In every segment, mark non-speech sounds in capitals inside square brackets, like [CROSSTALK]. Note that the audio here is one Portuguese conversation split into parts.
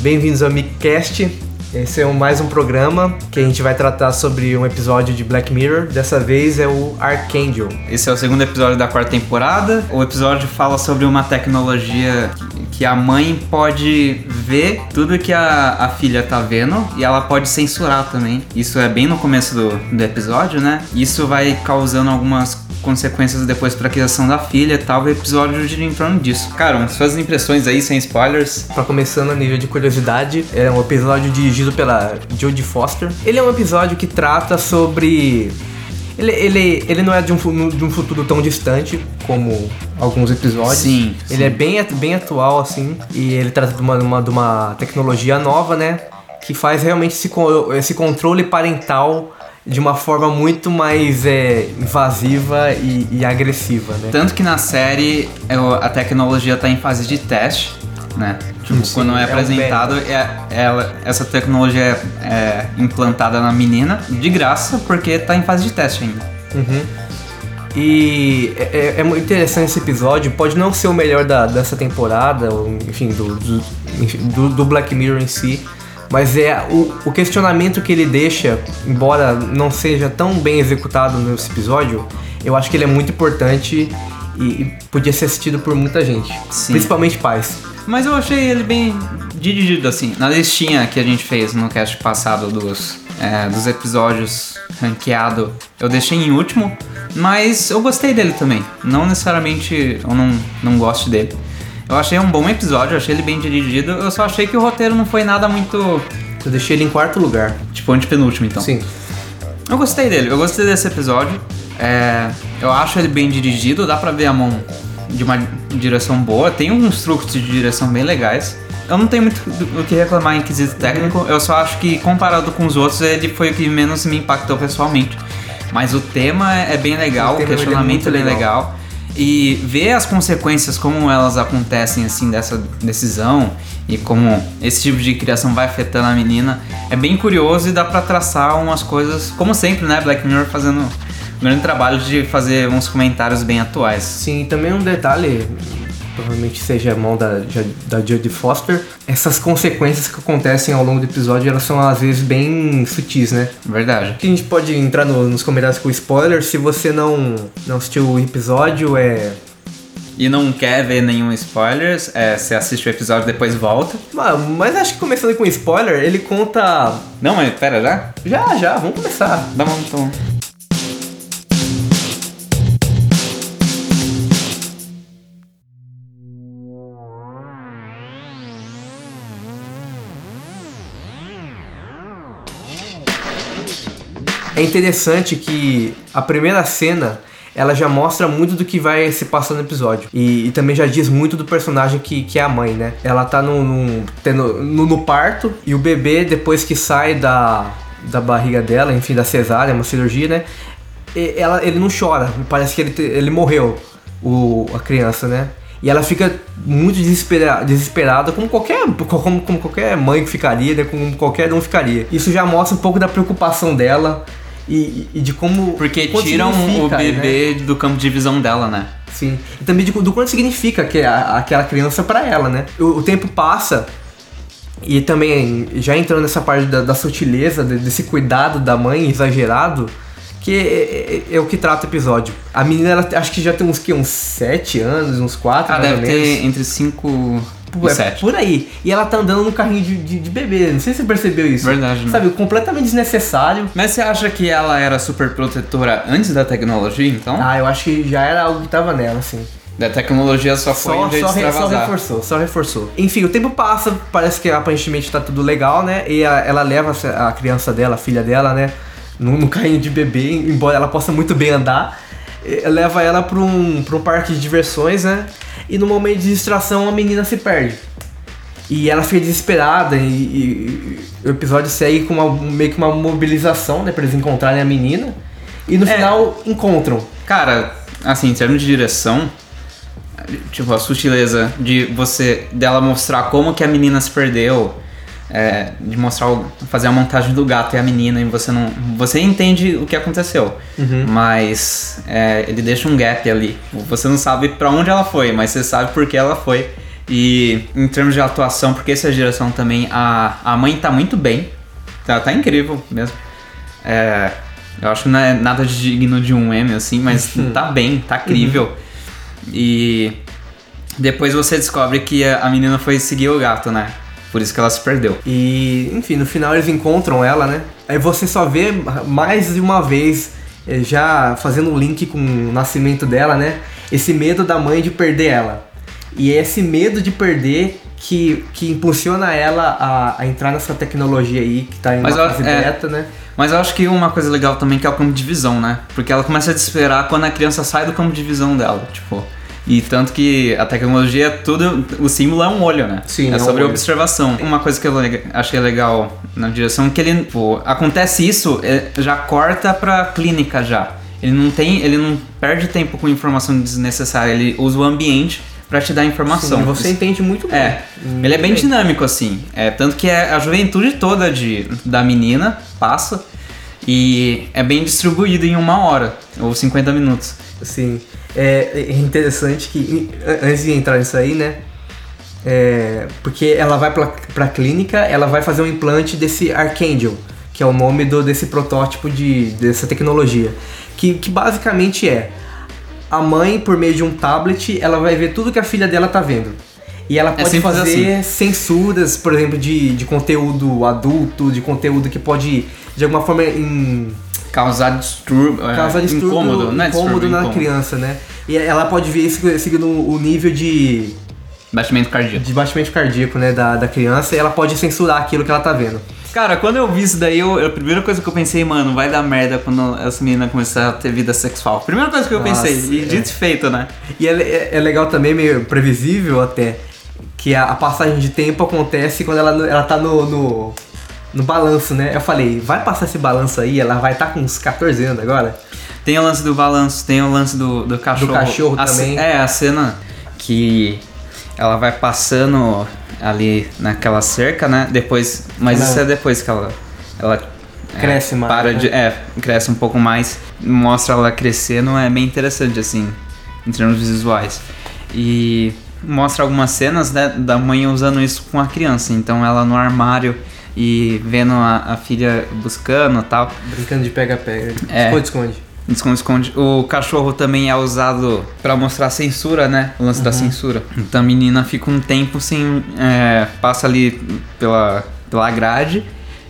Bem-vindos ao MicCast. Esse é mais um programa que a gente vai tratar sobre um episódio de Black Mirror. Dessa vez é o Archangel. Esse é o segundo episódio da quarta temporada. O episódio fala sobre uma tecnologia que a mãe pode ver tudo que a, a filha tá vendo e ela pode censurar também. Isso é bem no começo do, do episódio, né? Isso vai causando algumas consequências depois para a criação da filha e tal. O episódio gira em torno disso. Cara, suas impressões aí, sem spoilers. Pra começando a nível de curiosidade, é um episódio dirigido pela Jodie Foster. Ele é um episódio que trata sobre ele, ele, ele não é de um, de um futuro tão distante como alguns episódios. Sim. Ele sim. é bem, bem atual, assim. E ele trata de uma, uma, de uma tecnologia nova, né? Que faz realmente esse, esse controle parental de uma forma muito mais é, invasiva e, e, agressiva, né? Tanto que na série a tecnologia está em fase de teste, né? Tipo, Sim, quando é, é apresentado, um é, ela, essa tecnologia é, é, implantada na menina de graça porque está em fase de teste ainda. Uhum. E é, é, muito interessante esse episódio. Pode não ser o melhor da, dessa temporada, ou, enfim, do, do, do Black Mirror em si mas é o, o, questionamento que ele deixa, embora não seja tão bem executado nesse episódio, eu acho que ele é muito importante e, e podia ser assistido por muita gente, Sim. principalmente pais. Mas eu achei ele bem dirigido assim. Na listinha que a gente fez no cast passado dos, é, dos episódios ranqueado, eu deixei em último, mas eu gostei dele também. Não necessariamente eu não, não gosto dele. Eu achei um bom episódio, achei ele bem dirigido. Eu só achei que o roteiro não foi nada muito. Eu deixei ele em quarto lugar. Tipo, antepenúltimo, então. Sim. Eu gostei dele, eu gostei desse episódio. É, eu acho ele bem dirigido, dá pra ver a mão de uma direção boa. Tem uns truques de direção bem legais. Eu não tenho muito o que reclamar em quesito técnico, eu só acho que comparado com os outros, ele foi o que menos me impactou pessoalmente. Mas o tema é bem legal, o, o questionamento é, é bem legal. legal e ver as consequências como elas acontecem assim dessa decisão e como esse tipo de criação vai afetando a menina é bem curioso e dá para traçar umas coisas como sempre né Black Mirror fazendo um grande trabalho de fazer uns comentários bem atuais. Sim também um detalhe provavelmente seja a mão da, da Jodie Foster, essas consequências que acontecem ao longo do episódio, elas são às vezes bem sutis, né? Verdade. A gente pode entrar no, nos comentários com spoiler, se você não, não assistiu o episódio, é... E não quer ver nenhum spoiler, é, você assiste o episódio e depois volta. Mas, mas acho que começando com spoiler, ele conta... Não, mas pera, já? Já, já, vamos começar. Dá bom, então. É interessante que a primeira cena ela já mostra muito do que vai se passar no episódio. E, e, também já diz muito do personagem que, que é a mãe, né? Ela tá no, no, tendo, no, no parto e o bebê, depois que sai da, da barriga dela, enfim, da cesárea, uma cirurgia, né? Ela, ele não chora, parece que ele, ele morreu, o, a criança, né? E ela fica muito desesperada, desesperada como, qualquer, como, como qualquer mãe ficaria, né? como qualquer um ficaria. Isso já mostra um pouco da preocupação dela e, e de como. Porque tiram o bebê né? do campo de visão dela, né? Sim. E também de, do quanto significa que a, aquela criança para ela, né? O, o, tempo passa e também já entrando nessa parte da, da sutileza, desse cuidado da mãe exagerado, que é, é, é, o que trata o episódio. A menina, ela, acho que já tem uns, que, uns 7 anos, uns 4 Ah, deve ter entre 5 Tipo, é por aí. E ela tá andando no carrinho de, de, de, bebê. Não sei se você percebeu isso. Verdade. Né? Sabe, completamente desnecessário. Mas você acha que ela era super protetora antes da tecnologia, então? Ah, eu acho que já era algo que tava nela, assim. Da tecnologia só foi só, um jeito só, de só reforçou, só reforçou. Enfim, o tempo passa, parece que aparentemente tá tudo legal, né? E a, ela leva a criança dela, a filha dela, né? No, no carrinho de bebê, embora ela possa muito bem andar. Leva ela pra um, pra um parque de diversões, né? E no momento de distração a menina se perde. E ela fica desesperada e, e, e o episódio segue com uma, meio que uma mobilização, né, pra eles encontrarem a menina. E no é. final encontram. Cara, assim, em termos de direção, tipo, a sutileza de você, dela mostrar como que a menina se perdeu, é, de mostrar, fazer a montagem do gato e a menina e você não, você entende o que aconteceu, uhum. mas é, ele deixa um gap ali. Você não sabe para onde ela foi, mas você sabe por que ela foi E em termos de atuação, porque essa geração também, a, a mãe tá muito bem. Tá, tá incrível mesmo. É, eu acho que não é nada digno de um M, assim, mas tá bem, tá incrível. E depois você descobre que a a menina foi seguir o gato, né? Por isso que ela se perdeu. E, enfim, no final eles encontram ela, né? Aí você só vê mais de uma vez, eh, já fazendo um link com o nascimento dela, né? Esse medo da mãe de perder ela. E é esse medo de perder que, que impulsiona ela a, a entrar nessa tecnologia aí, que tá em Mas uma eu- fase é. beta, né? Mas eu acho que uma coisa legal também que é o campo de visão, né? Porque ela começa a desesperar quando a criança sai do campo de visão dela, tipo. E tanto que a tecnologia, é tudo. O símbolo é um olho, né? Sim, é é um sobre olho. observação. Uma coisa que eu achei legal na direção é que ele. Pô, acontece isso, é, já corta pra clínica já. Ele não tem. Ele não perde tempo com informação desnecessária, ele usa o ambiente pra te dar informação. Sim, você entende muito bem. É, Muito ele é bem bem. dinâmico, assim. É, tanto que é a juventude toda de, da menina passa e é bem distribuído em uma hora ou 50 minutos. Sim. É é interessante que, antes de entrar nisso aí, né? É, porque ela vai pra, pra clínica, ela vai fazer um implante desse Archangel, que é o nome do, desse protótipo de, dessa tecnologia. Que, que basicamente é a mãe, por meio de um tablet, ela vai ver tudo que a filha dela tá vendo. E ela pode simples fazer censuras, por exemplo, de, de conteúdo adulto, de conteúdo que pode, de alguma forma, em, Causar distúrbio. causa é, distúrbio incômodo, né? incômodo Distúrbio, na incômodo. criança, né? E ela pode ver isso seguindo o nível de, Batimento cardíaco. de batimento cardíaco, né, da, da criança, e ela pode censurar aquilo que ela tá vendo. Cara, quando eu vi isso daí, eu, a primeira coisa que eu pensei, mano, vai dar merda quando essa menina começar a ter vida sexual. Primeira coisa que eu Nossa, pensei, e é. dito e feito, né? E é, é- é legal também, meio previsível até, que a, a passagem de tempo acontece quando ela, ela tá no, no, no balanço, né? Eu falei, vai passar esse balanço aí, ela vai estar tá com uns 14 anos agora. Tem o lance do balanço, tem o lance do, do cachorro. cachorro A também. É, a cena que ela vai passando ali naquela cerca, né? Depois. Mas Ela- isso é depois que ela. Ela é, Cresce mais, Para né? de, é, cresce um pouco mais. Mostra ela crescendo, é bem interessante, assim, em termos visuais. E mostra algumas cenas né, da mãe usando isso com a criança. Então ela no armário e vendo a, a filha buscando e tal. Brincando de pega-pega. É. Esconde-esconde. Esconde, esconde. O cachorro também é usado pra mostrar censura, né? O lance da censura. Então a menina fica um tempo sem. é, passa ali pela, pela grade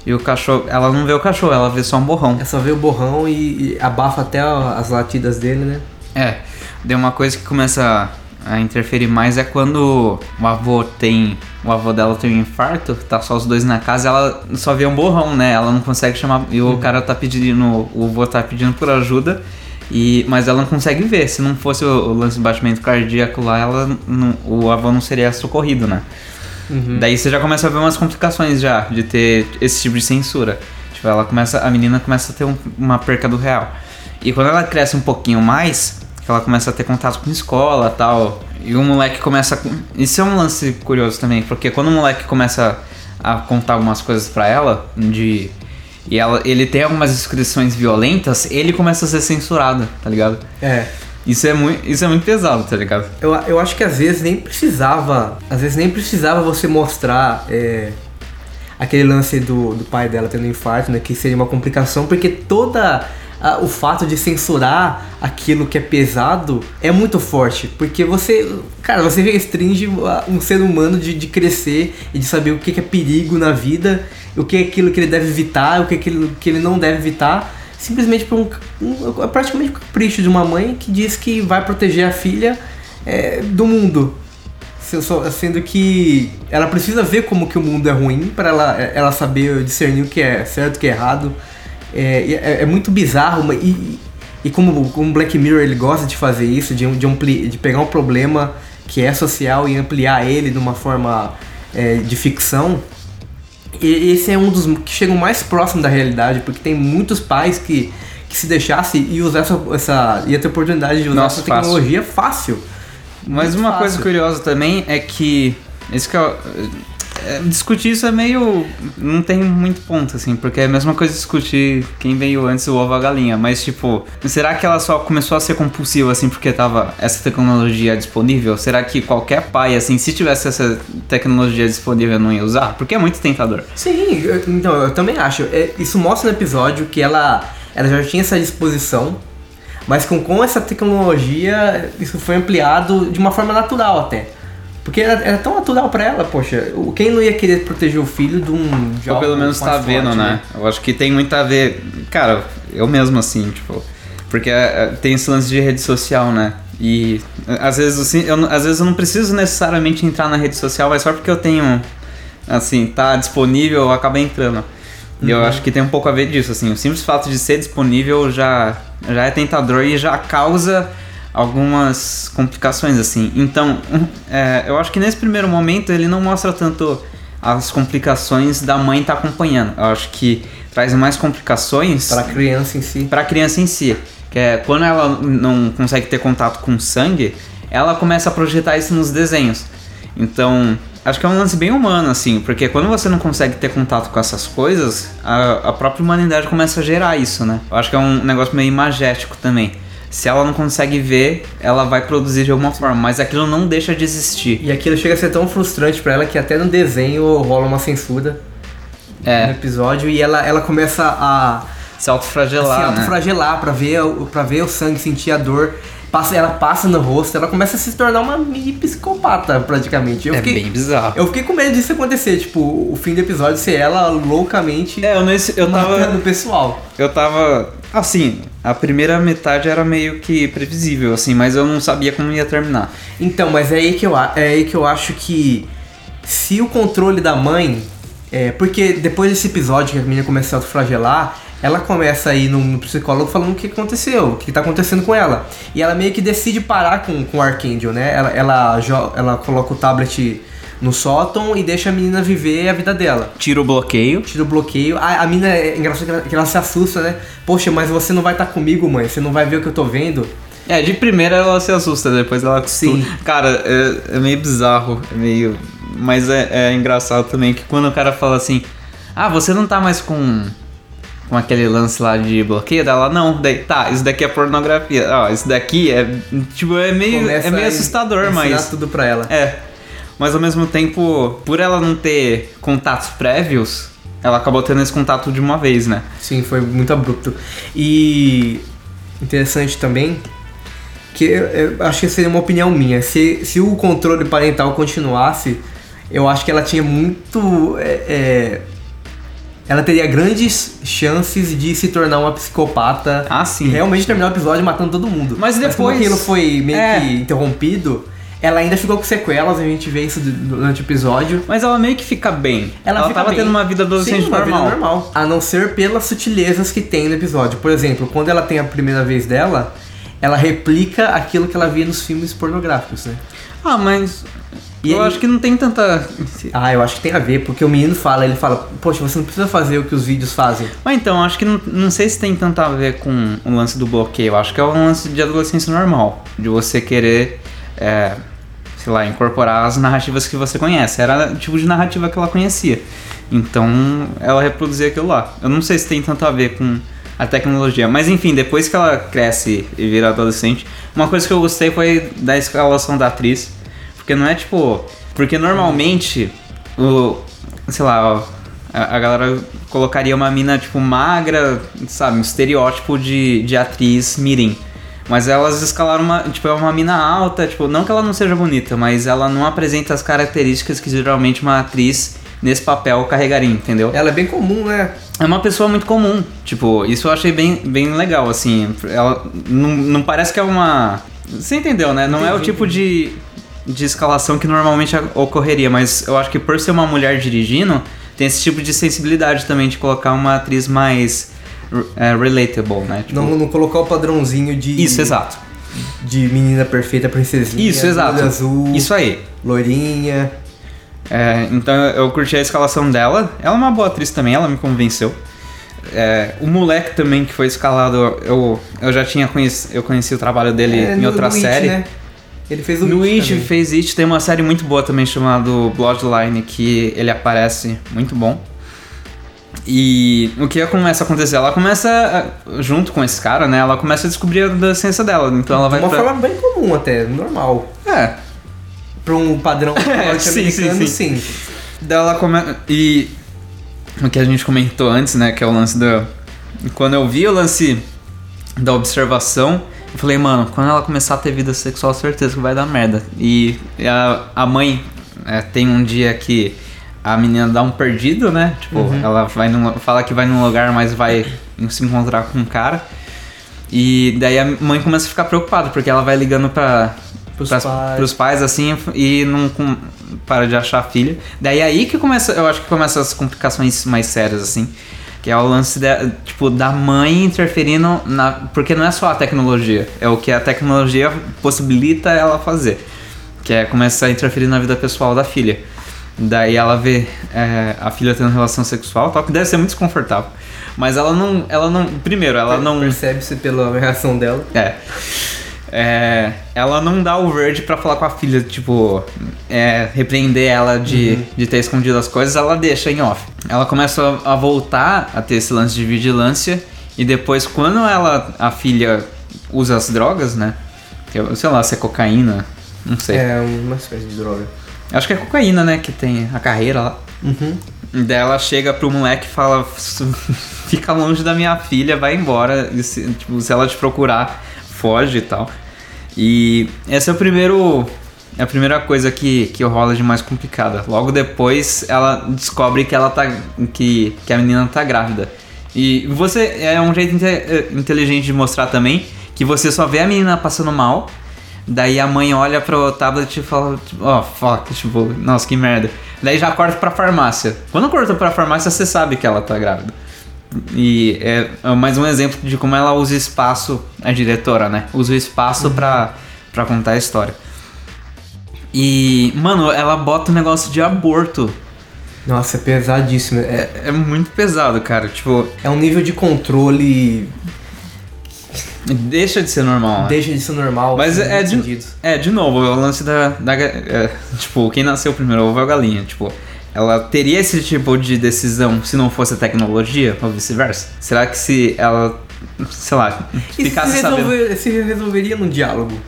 e o cachorro. Ela não vê o cachorro, ela vê só um borrão. É só ver o borrão e, e abafa até as latidas dele, né? É. Daí uma coisa que começa a interferir mais é quando o avô tem. O avô dela tem um infarto, tá só os dois na casa, ela só vê um borrão, né? Ela não consegue chamar. E o cara tá pedindo. O avô tá pedindo por ajuda. E, mas ela não consegue ver. Se não fosse o, o lance do batimento cardíaco lá, ela não- o avô não seria socorrido, né? Daí você já começa a ver umas complicações já de ter esse tipo de censura. Tipo, ela começa, a menina começa a ter um- uma perca do real. E quando ela cresce um pouquinho mais, ela começa a ter contato com escola tal, e o moleque começa. a- Isso é um lance curioso também, porque quando o moleque começa a contar algumas coisas pra ela, de. E ela, ele tem algumas inscrições violentas, ele começa a ser censurado, tá ligado? É. Isso é muito, isso é muito pesado, tá ligado? Eu, eu acho que às vezes nem precisava. Às vezes nem precisava você mostrar é, aquele lance do, do pai dela tendo infarto, né? Que seria uma complicação, porque toda. A- o fato de censurar aquilo que é pesado é muito forte. Porque você. Cara, você restringe a- um ser humano de, de crescer e de saber o que, é perigo na vida, o que é aquilo que ele deve evitar, o que é aquilo que ele não deve evitar. Simplesmente por um, um- é praticamente um capricho de uma mãe que diz que vai proteger a filha é, do mundo. Sendo que ela precisa ver como que o mundo é ruim para ela, ela saber discernir o que é certo o que é errado. É, é, é muito bizarro mas- e, e como o Black Mirror ele gosta de fazer isso, de, de, ampli- de pegar um problema que é social e ampliar ele de uma forma é, de ficção. E esse é um dos que chegam mais próximo da realidade, porque tem muitos pais que, que se deixasse e usar essa, essa ia ter oportunidade de usar Nossa, essa fácil. tecnologia fácil. Mas Muito uma fácil. coisa curiosa também é que. Isso que eu, é, discutir isso é meio. Não tem muito ponto, assim, porque é a mesma coisa discutir quem veio antes o ovo a galinha. Mas, tipo, será que ela só começou a ser compulsiva, assim, porque tava essa tecnologia disponível? Será que qualquer pai, assim, se tivesse essa tecnologia disponível, não ia usar? Porque é muito tentador. Sim, eu- então, eu também acho. É, isso mostra no episódio que ela, ela já tinha essa disposição, mas com, com essa tecnologia, isso foi ampliado de uma forma natural até. Porque era, era tão natural pra ela, poxa, o- quem não ia querer proteger o filho de um de Ou pelo menos tá vendo, forte, né? Eu acho que tem muito a ver. Cara, eu mesmo assim, tipo. Porque é, é, tem esse lance de rede social, né? E às vezes, assim, eu, não- às vezes eu não preciso necessariamente entrar na rede social, mas só porque eu tenho. Assim, tá disponível, eu acabo entrando. E eu acho que tem um pouco a ver disso, assim. O simples fato de ser disponível já, já é tentador e já causa algumas complicações, assim. Então, é, eu acho que nesse primeiro momento ele não mostra tanto as complicações da mãe estar acompanhando. Eu acho que traz mais complicações Pra criança em si. para a criança em si. Que é quando ela não consegue ter contato com sangue, ela começa a projetar isso nos desenhos. Então, acho que é um lance bem humano, assim, porque quando você não consegue ter contato com essas coisas, a, a própria humanidade começa a gerar isso, né? Eu acho que é um negócio meio imagético também. Se ela não consegue ver, ela vai produzir de alguma forma, mas aquilo não deixa de existir. E aquilo chega a ser tão frustrante pra ela que até no desenho rola uma censura no É, episódio e ela, ela começa a se se autofragelar, né? autofragelar pra ver, o- pra ver o sangue, sentir a dor. Passa, ela passa no rosto, ela começa a se tornar uma mini psicopata, praticamente. Eu É fiquei, bem bizarro. eu fiquei com medo disso acontecer, tipo, o fim do episódio ser ela loucamente É, eu, nesse, eu tava... o pessoal. Eu tava. Assim, a primeira metade era meio que previsível, assim, mas eu não sabia como ia terminar. Então, mas é aí que eu, é aí que eu acho que se o controle da mãe. É, porque depois desse episódio que a menina começa a se autoflagelar, ela começa a ir no, psicólogo falando o que aconteceu, o que tá acontecendo com ela. E ela meio que decide parar com, com o Archangel, né? Ela, ela, ela coloca o tablet no sótão e deixa a menina viver a vida dela. Tira o bloqueio. Tira o bloqueio. A, a menina é engraçado que ela, que ela se assusta, né? Poxa, mas você não vai estar comigo, mãe. Você não vai ver o que eu tô vendo. É, de primeira ela se assusta, depois ela. Sim. Cara, é, é meio bizarro, é meio. Mas é, é engraçado também que quando o cara fala assim: Ah, você não tá mais com. Com aquele lance lá de bloqueio dela, não, daí, tá, isso daqui é pornografia. Ó, isso daqui é. Tipo, é meio, Começa é meio assustador, mas. tudo pra ela. É. Mas ao mesmo tempo, por ela não ter contatos prévios, ela acabou tendo esse contato de uma vez, né? Sim, foi muito abrupto. E interessante também que eu, eu acho que seria uma opinião minha. Se, se o controle parental continuasse, eu acho que ela tinha muito. é, é, ela teria grandes chances de se tornar uma psicopata Ah, sim. e realmente terminar o episódio matando todo mundo. Mas como depois- aquilo foi meio É. que interrompido, ela ainda ficou com sequelas, a gente vê isso durante o episódio. Mas ela meio que fica bem. Ela, fica tava bem. tendo uma vida adolescente Sim, uma vida normal. normal. A não ser pelas sutilezas que tem no episódio. Por exemplo, quando ela tem a primeira vez dela, ela replica aquilo que ela via nos filmes pornográficos, né? Ah, mas. E eu acho que não tem tanta. Ah, eu acho que tem a ver, porque o menino fala, ele fala, poxa, você não precisa fazer o que os vídeos fazem. Mas então, acho que não, não sei se tem tanto a ver com o lance do bloqueio. Acho que é um lance de adolescência normal. De você querer, é, sei lá, incorporar as narrativas que você conhece. Era o tipo de narrativa que ela conhecia. Então, ela reproduzia aquilo lá. Eu não sei se tem tanto a ver com a tecnologia. Mas enfim, depois que ela cresce e vira adolescente, uma coisa que eu gostei foi da escalação da atriz. Porque não é tipo. Porque normalmente, o. Sei lá, ó, a, a galera colocaria uma mina, tipo, magra, sabe? Um estereótipo de, de atriz mirim. Mas elas escalaram uma. Tipo, é uma mina alta, tipo, não que ela não seja bonita, mas ela não apresenta as características que geralmente uma atriz nesse papel carregaria, entendeu? Ela é bem comum, né? É uma pessoa muito comum. Tipo, isso eu achei bem, bem legal, assim. Ela não, não parece que é uma. Você entendeu, né? Não é o Entendi. tipo de, de escalação que normalmente ocorreria, mas eu acho que por ser uma mulher dirigindo, tem esse tipo de sensibilidade também de colocar uma atriz mais é, relatable, né? Tipo, Não, não colocar o padrãozinho de. Isso, exato. De menina perfeita, princesinha. Isso, exato. azul, Isso aí. loirinha. É, então eu curti a escalação dela. Ela é uma boa atriz também, ela me convenceu. É, o moleque também que foi escalado, eu, eu já tinha conhecido, eu conheci o trabalho dele É, em outra no It, série. né? Ele fez o No It It fez It, tem uma série muito boa também chamada Bloodline, que ele aparece muito bom. E o que começa a acontecer? Ela começa, a- junto com esse cara, né? Ela começa a descobrir a adolescência dela. Então ela vai De uma pra... forma bem comum até, normal. É, Pra um padrão sim, [LAUGHS] sim, norte-americano, sim. sim. Daí ela começa. E o que a gente comentou antes, né? Que é o lance da. Quando eu vi o lance da observação, eu falei, mano, quando ela começar a ter vida sexual, certeza que vai dar merda. E a, a mãe é, tem um dia que a menina dá um perdido, né? Tipo, ela vai num, fala que vai num lugar, mas vai se encontrar com um cara. E daí a mãe começa a ficar preocupada, porque ela vai ligando pra, Pros pras- pais. pros pais, assim, e não com- para de achar a filha. Daí é aí que começa, eu acho que começam as complicações mais sérias, assim. Que é o lance da, tipo, da mãe interferindo na. Porque não é só a tecnologia, é o que a tecnologia possibilita ela fazer. Que é começar a interferir na vida pessoal da filha. Daí ela vê é, a filha tendo relação sexual, tal, que deve ser muito desconfortável. Mas ela não. Ela não. Primeiro, ela não. Percebe-se pela reação dela. É. É, ela não dá o verde pra falar com a filha, tipo, é, repreender ela de, de ter escondido as coisas, ela deixa em off. Ela começa a, a voltar a ter esse lance de vigilância e depois quando ela, a filha usa as drogas, né? Sei lá, se é cocaína, não sei. É uma espécie de droga. Acho que é cocaína, né? Que tem a carreira lá. Uhum. Daí ela chega pro moleque e fala: [LAUGHS] Fica longe da minha filha, vai embora. E se, tipo, se ela te procurar, foge e tal. E essa é o primeiro. É a primeira coisa que, que rola de mais complicada. Logo depois ela descobre que ela tá. que, que a menina tá grávida. E você. É um jeito inte- eh, inteligente de mostrar também que você só vê a menina passando mal. Daí a mãe olha pro tablet e fala, tipo, ó, fuck, tipo, nossa, que merda. Daí já corta pra farmácia. Quando corta pra farmácia, você sabe que ela tá grávida. E é é mais um exemplo de como ela usa espaço, a diretora, né? Usa o espaço pra, pra contar a história. E, mano, ela bota um negócio de aborto. Nossa, é pesadíssimo. É, É muito pesado, cara. Tipo, é um nível de controle. deixa de ser normal. né? Deixa de ser normal. Mas é de, é, de novo, é o lance da. da é, tipo, quem nasceu primeiro, o ovo ou a galinha? Tipo, ela teria esse tipo de decisão se não fosse a tecnologia ou vice-versa? Será que se ela, sei lá, E se, ficasse sabendo. resolver, se resolveria num diálogo?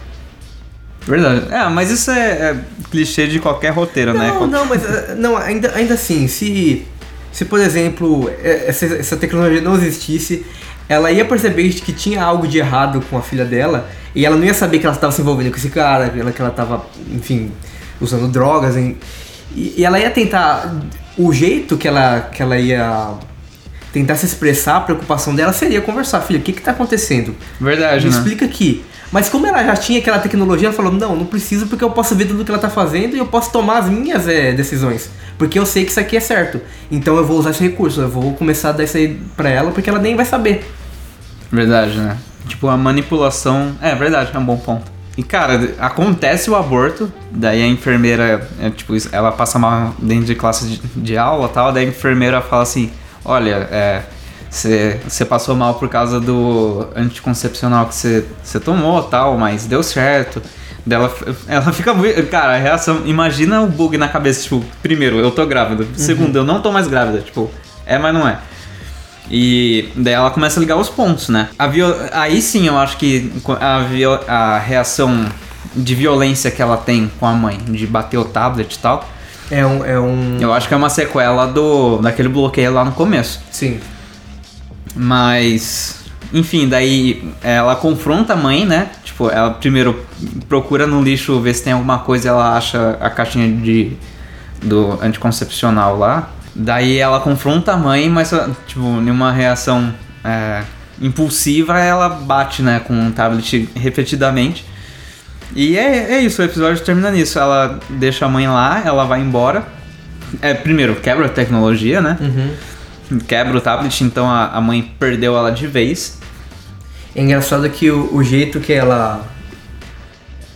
Verdade. É, mas isso é, é clichê de qualquer roteiro, né? Não, Qual- não, mas eh, não, ainda, ainda assim, se, se por exemplo eh, essa, essa tecnologia não existisse, ela ia perceber que tinha algo de errado com a filha dela e ela não ia saber que ela estava se envolvendo com esse cara, que ela, que ela estava, enfim, usando drogas. hein, e, e ela ia tentar. O jeito que ela, que ela ia tentar se expressar, a preocupação dela seria conversar: filha, o que está acontecendo? Verdade, Me né? explica aqui. Mas como ela já tinha aquela tecnologia, ela falou, não, não preciso porque eu posso ver tudo que ela tá fazendo e eu posso tomar as minhas eh, decisões. Porque eu sei que isso aqui é certo. Então eu vou usar esse recurso, eu vou começar a dar isso aí pra ela porque ela nem vai saber. Verdade, né? Tipo, a manipulação. É verdade, é um bom ponto. E cara, acontece o aborto, daí a enfermeira, é, tipo, ela passa mal dentro de classe de, de aula e tal, daí a enfermeira fala assim: Olha, é. Você passou mal por causa do anticoncepcional que você tomou tal, mas deu certo. Daí Ela, [LAUGHS] ela fica muito. Cara, a reação. Imagina o bug na cabeça, tipo, primeiro, eu tô grávida. Segundo, eu não tô mais grávida. Tipo, é, mas não é. E daí ela começa a ligar os pontos, né? A viol... Aí sim eu acho que a, viol... a reação de violência que ela tem com a mãe, de bater o tablet e tal, É um. É um... eu acho que é uma sequela do daquele bloqueio lá no começo. Sim. Mas, enfim, daí ela confronta a mãe, né? Tipo, ela primeiro procura no lixo ver se tem alguma coisa, ela acha a caixinha de do anticoncepcional lá. Daí ela confronta a mãe, mas tipo, numa reação é, impulsiva, ela bate, né, com um tablet repetidamente. E é, é isso, o episódio termina nisso. Ela deixa a mãe lá, ela vai embora. É, primeiro, quebra a tecnologia, né? Uhum. quebra o tablet, então a, a mãe perdeu ela de vez. É engraçado que o, o jeito que ela.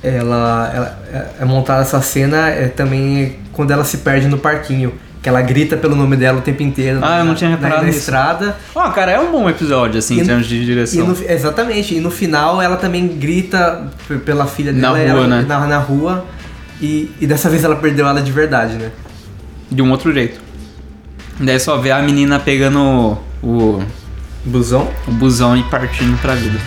Ela, ela é- é montada essa cena é também quando ela se perde no parquinho. Que ela grita pelo nome dela o tempo inteiro. Ah, na, eu não tinha na- reparado na, nisso. estrada. Ó, cara, é um bom episódio, assim, E em termos de E direção. no, exatamente, e no final ela também grita pela filha Na dela rua, ela- né? na, na rua. E, e dessa vez ela perdeu ela de verdade, né? De um outro jeito. Daí só vê a menina pegando o, Busão. o busão e partindo pra vida.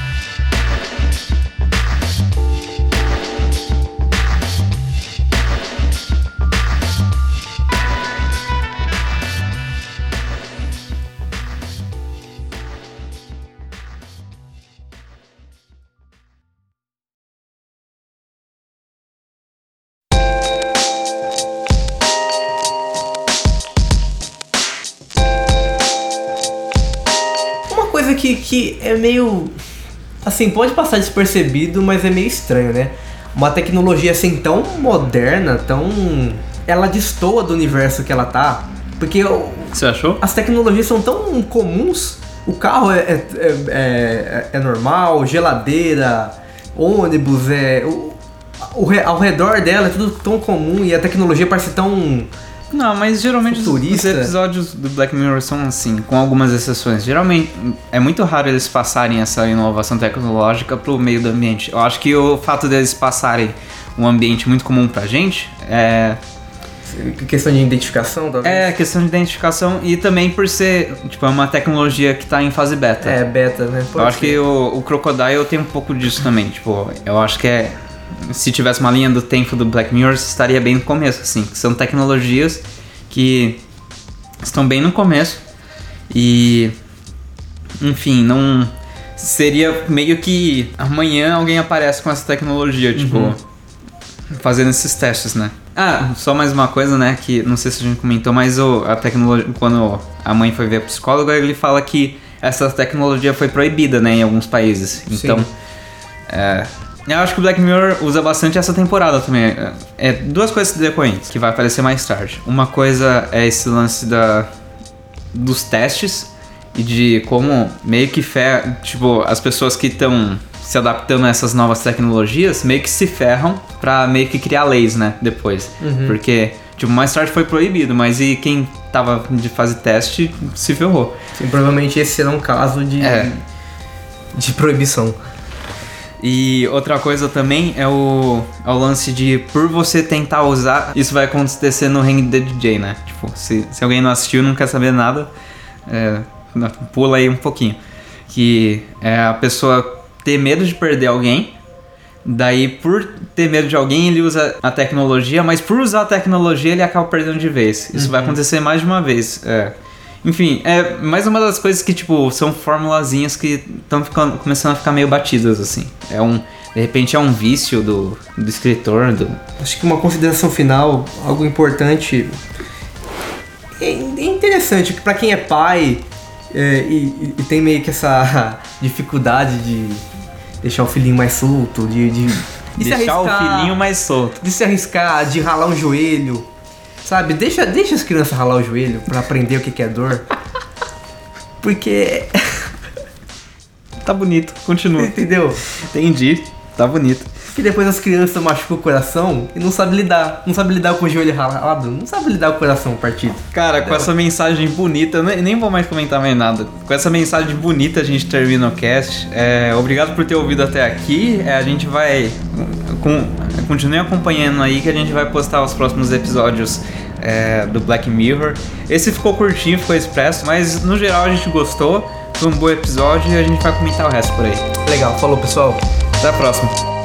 Que, que é meio. Assim, pode passar despercebido, mas é meio estranho, né? Uma tecnologia assim tão moderna, tão. Ela destoa do universo que ela tá. Porque o- Você achou? as tecnologias são tão comuns. O carro é, é, é, é- é normal, geladeira, ônibus, é. O, o ao redor dela é tudo tão comum e a tecnologia parece tão. Não, mas geralmente os- os episódios do Black Mirror são assim, com algumas exceções. Geralmente é muito raro eles passarem essa inovação tecnológica pro meio do ambiente. Eu acho que o fato deles passarem um ambiente muito comum pra gente é, questão de identificação, talvez. é questão de identificação e também por ser tipo, é uma tecnologia que tá em fase beta. É, beta, né? Eu Pode acho ser. que o, o Crocodile tem um pouco disso também. Tipo, eu acho que é. Se tivesse uma linha do tempo do Black Mirror, estaria bem no começo, assim. São tecnologias que estão bem no começo. E. Enfim, não. Seria meio que amanhã alguém aparece com essa tecnologia, tipo. Fazendo esses testes, né? Ah, só mais uma coisa, né? Que não sei se a gente comentou, mas o, a tecnologia. Quando a mãe foi ver o psicólogo, ele fala que essa tecnologia foi proibida, né? Em alguns países. Então. É, eu acho que o Black Mirror usa bastante essa temporada também. É, é duas coisas decorrentes que vai aparecer mais tarde. Uma coisa é esse lance da dos testes e de como meio que fer, tipo, as pessoas que estão se adaptando a essas novas tecnologias meio que se ferram pra meio que criar leis, né, depois. Porque, tipo, mais tarde foi proibido, mas e quem tava de fase teste se ferrou. Sim, provavelmente esse será um caso de, É. de proibição. E outra coisa também é o, é o lance de por você tentar usar, isso vai acontecer no Hang the DJ, né? Tipo, se, se alguém não assistiu não quer saber nada, é, não, pula aí um pouquinho. Que é a pessoa ter medo de perder alguém, daí por ter medo de alguém ele usa a tecnologia, mas por usar a tecnologia ele acaba perdendo de vez. Isso vai acontecer mais de uma vez. é. Enfim, é mais uma das coisas que, tipo, são formulazinhas que estão começando a ficar meio batidas, assim. É um. De repente é um vício do, do escritor, do. Acho que uma consideração final, algo importante. É é interessante que pra quem é pai é, e, e tem meio que essa [LAUGHS] dificuldade de deixar o filhinho mais solto, de, de, de deixar o arriscar, filhinho mais solto. de se arriscar, de ralar um joelho, sabe? Deixa, deixa as crianças ralar o joelho pra aprender o que que é dor. Porque, Tá bonito, continua. [LAUGHS] entendeu? Entendi, tá bonito. Que depois as crianças machucam o coração e não sabe lidar. Não sabe lidar com o joelho ralado, não sabe lidar com o coração partido. Cara, com essa mensagem bonita, eu nem, nem vou mais comentar mais nada. Com essa mensagem bonita a gente termina o cast. É, obrigado por ter ouvido até aqui. É, a gente vai. Com, continue acompanhando aí que a gente vai postar os próximos episódios é, do Black Mirror. Esse ficou curtinho, ficou expresso, mas no geral a gente gostou. Foi um bom episódio e a gente vai comentar o resto por aí. Legal, falou pessoal. Até a próxima.